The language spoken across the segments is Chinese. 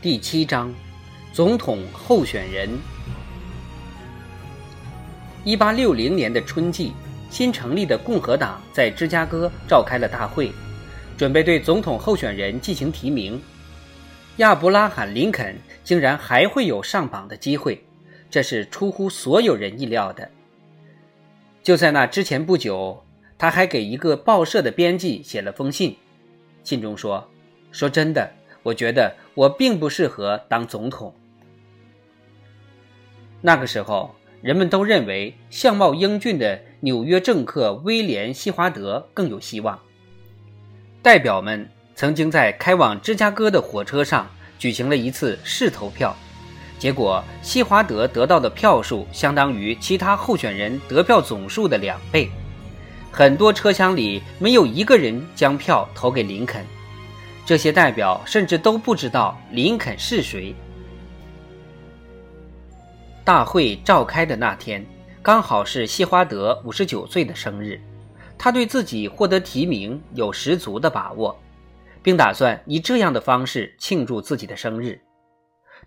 第七章，总统候选人。一八六零年的春季，新成立的共和党在芝加哥召开了大会，准备对总统候选人进行提名。亚伯拉罕·林肯竟然还会有上榜的机会，这是出乎所有人意料的。就在那之前不久，他还给一个报社的编辑写了封信。信中说：“说真的，我觉得我并不适合当总统。”那个时候，人们都认为相貌英俊的纽约政客威廉·西华德更有希望。代表们曾经在开往芝加哥的火车上举行了一次试投票，结果西华德得到的票数相当于其他候选人得票总数的两倍。很多车厢里没有一个人将票投给林肯，这些代表甚至都不知道林肯是谁。大会召开的那天，刚好是西华德五十九岁的生日，他对自己获得提名有十足的把握，并打算以这样的方式庆祝自己的生日。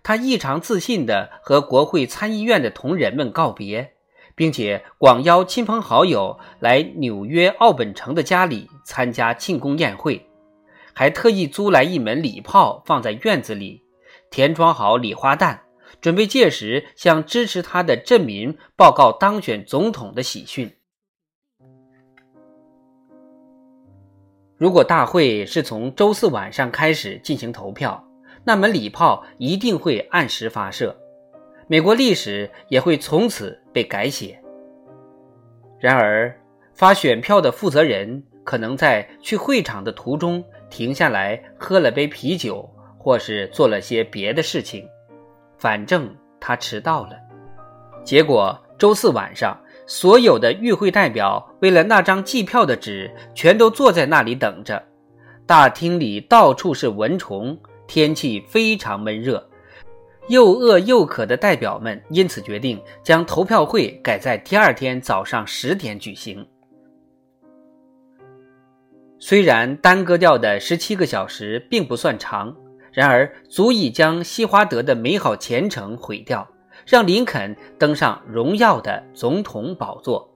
他异常自信地和国会参议院的同仁们告别。并且广邀亲朋好友来纽约奥本城的家里参加庆功宴会，还特意租来一门礼炮放在院子里，填装好礼花弹，准备届时向支持他的镇民报告当选总统的喜讯。如果大会是从周四晚上开始进行投票，那门礼炮一定会按时发射。美国历史也会从此被改写。然而，发选票的负责人可能在去会场的途中停下来喝了杯啤酒，或是做了些别的事情。反正他迟到了。结果，周四晚上，所有的与会代表为了那张计票的纸，全都坐在那里等着。大厅里到处是蚊虫，天气非常闷热。又饿又渴的代表们因此决定将投票会改在第二天早上十点举行。虽然耽搁掉的十七个小时并不算长，然而足以将西华德的美好前程毁掉，让林肯登上荣耀的总统宝座。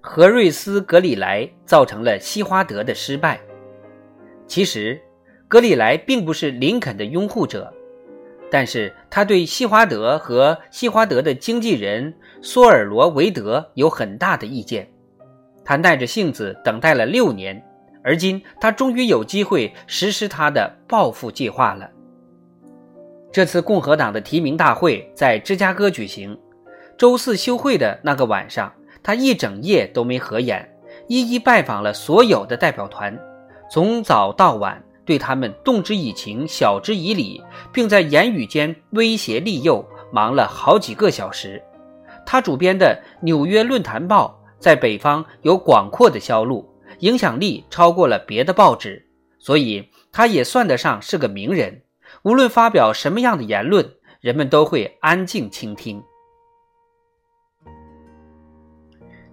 何瑞斯·格里莱造成了西华德的失败。其实。格里莱并不是林肯的拥护者，但是他对西华德和西华德的经纪人索尔罗维德有很大的意见。他耐着性子等待了六年，而今他终于有机会实施他的报复计划了。这次共和党的提名大会在芝加哥举行。周四休会的那个晚上，他一整夜都没合眼，一一拜访了所有的代表团，从早到晚。对他们动之以情，晓之以理，并在言语间威胁利诱，忙了好几个小时。他主编的《纽约论坛报》在北方有广阔的销路，影响力超过了别的报纸，所以他也算得上是个名人。无论发表什么样的言论，人们都会安静倾听。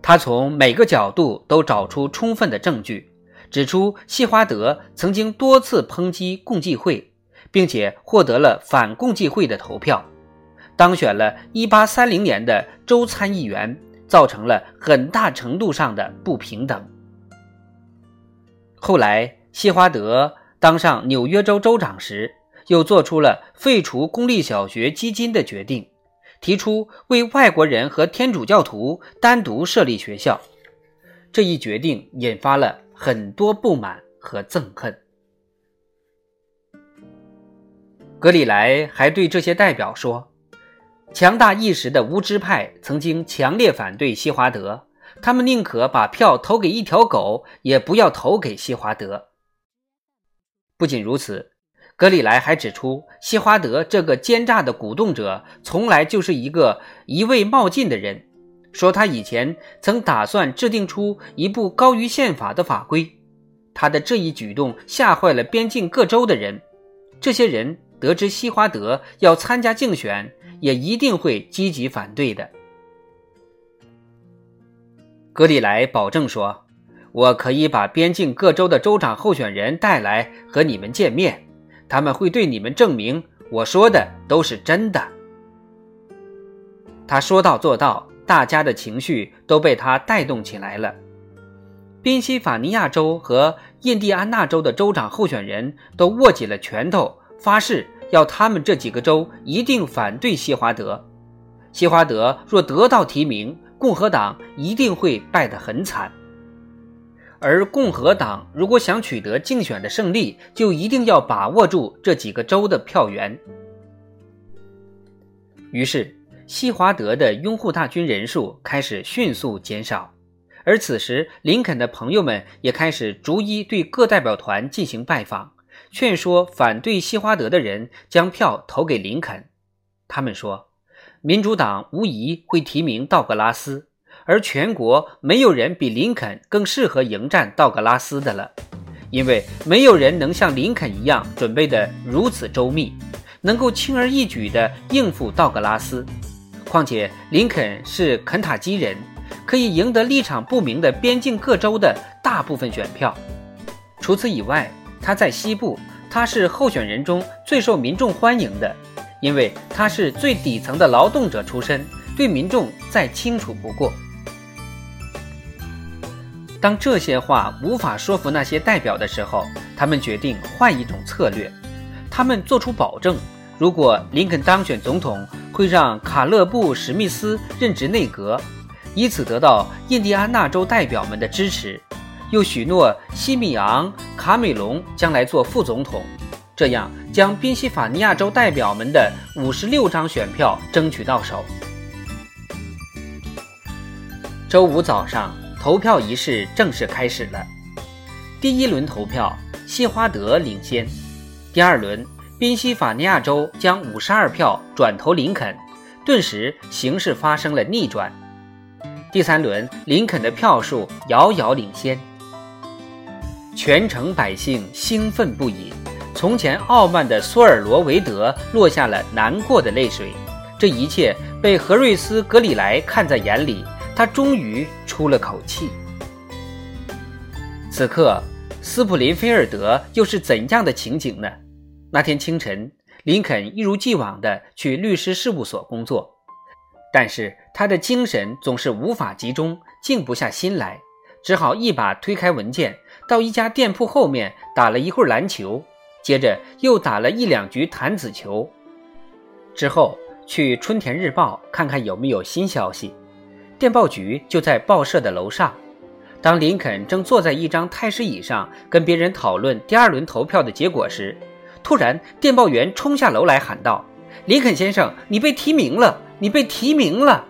他从每个角度都找出充分的证据。指出，西华德曾经多次抨击共济会，并且获得了反共济会的投票，当选了1830年的州参议员，造成了很大程度上的不平等。后来，西华德当上纽约州州长时，又做出了废除公立小学基金的决定，提出为外国人和天主教徒单独设立学校。这一决定引发了。很多不满和憎恨。格里莱还对这些代表说：“强大一时的无知派曾经强烈反对西华德，他们宁可把票投给一条狗，也不要投给西华德。”不仅如此，格里莱还指出，西华德这个奸诈的鼓动者，从来就是一个一味冒进的人。说他以前曾打算制定出一部高于宪法的法规，他的这一举动吓坏了边境各州的人。这些人得知西华德要参加竞选，也一定会积极反对的。格里莱保证说：“我可以把边境各州的州长候选人带来和你们见面，他们会对你们证明我说的都是真的。他说到做到，大家的情绪都被他带动起来了。宾夕法尼亚州和印第安纳州的州长候选人都握紧了拳头，发誓要他们这几个州一定反对西华德。西华德若得到提名，共和党一定会败得很惨。而共和党如果想取得竞选的胜利，就一定要把握住这几个州的票源。于是，西华德的拥护大军人数开始迅速减少，而此时，林肯的朋友们也开始逐一对各代表团进行拜访，劝说反对西华德的人将票投给林肯。他们说，民主党无疑会提名道格拉斯。而全国没有人比林肯更适合迎战道格拉斯的了，因为没有人能像林肯一样准备的如此周密，能够轻而易举地应付道格拉斯。况且林肯是肯塔基人，可以赢得立场不明的边境各州的大部分选票。除此以外，他在西部，他是候选人中最受民众欢迎的，因为他是最底层的劳动者出身，对民众再清楚不过。当这些话无法说服那些代表的时候，他们决定换一种策略。他们做出保证：如果林肯当选总统，会让卡勒布·史密斯任职内阁，以此得到印第安纳州代表们的支持；又许诺西米昂·卡美隆将来做副总统，这样将宾夕法尼亚州代表们的五十六张选票争取到手。周五早上。投票仪式正式开始了。第一轮投票，西华德领先；第二轮，宾夕法尼亚州将五十二票转投林肯，顿时形势发生了逆转。第三轮，林肯的票数遥遥领先，全城百姓兴奋不已。从前傲慢的苏尔罗维德落下了难过的泪水。这一切被何瑞斯·格里莱看在眼里。他终于出了口气。此刻，斯普林菲尔德又是怎样的情景呢？那天清晨，林肯一如既往地去律师事务所工作，但是他的精神总是无法集中，静不下心来，只好一把推开文件，到一家店铺后面打了一会儿篮球，接着又打了一两局弹子球，之后去《春田日报》看看有没有新消息。电报局就在报社的楼上。当林肯正坐在一张太师椅上跟别人讨论第二轮投票的结果时，突然电报员冲下楼来喊道：“林肯先生，你被提名了！你被提名了！”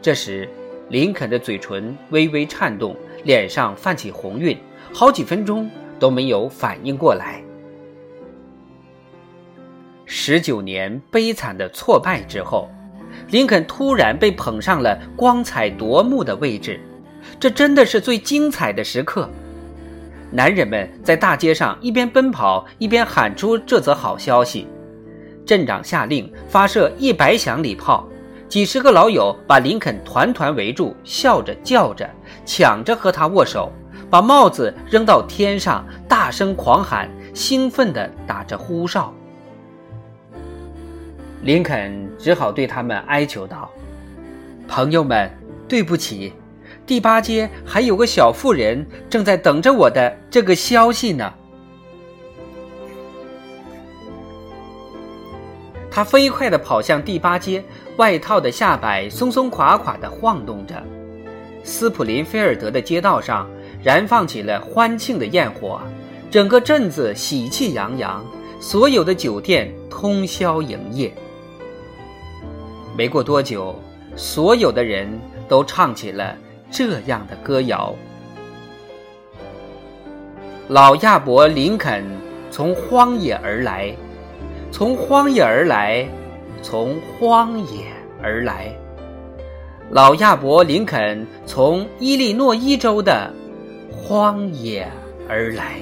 这时，林肯的嘴唇微微颤动，脸上泛起红晕，好几分钟都没有反应过来。十九年悲惨的挫败之后。林肯突然被捧上了光彩夺目的位置，这真的是最精彩的时刻。男人们在大街上一边奔跑一边喊出这则好消息。镇长下令发射一百响礼炮，几十个老友把林肯团团围住，笑着叫着，抢着和他握手，把帽子扔到天上，大声狂喊，兴奋地打着呼哨。林肯只好对他们哀求道：“朋友们，对不起，第八街还有个小妇人正在等着我的这个消息呢。”他飞快地跑向第八街，外套的下摆松松垮垮地晃动着。斯普林菲尔德的街道上燃放起了欢庆的焰火，整个镇子喜气洋洋，所有的酒店通宵营业。没过多久，所有的人都唱起了这样的歌谣：“老亚伯林肯从荒野而来，从荒野而来，从荒野而来。老亚伯林肯从伊利诺伊州的荒野而来。”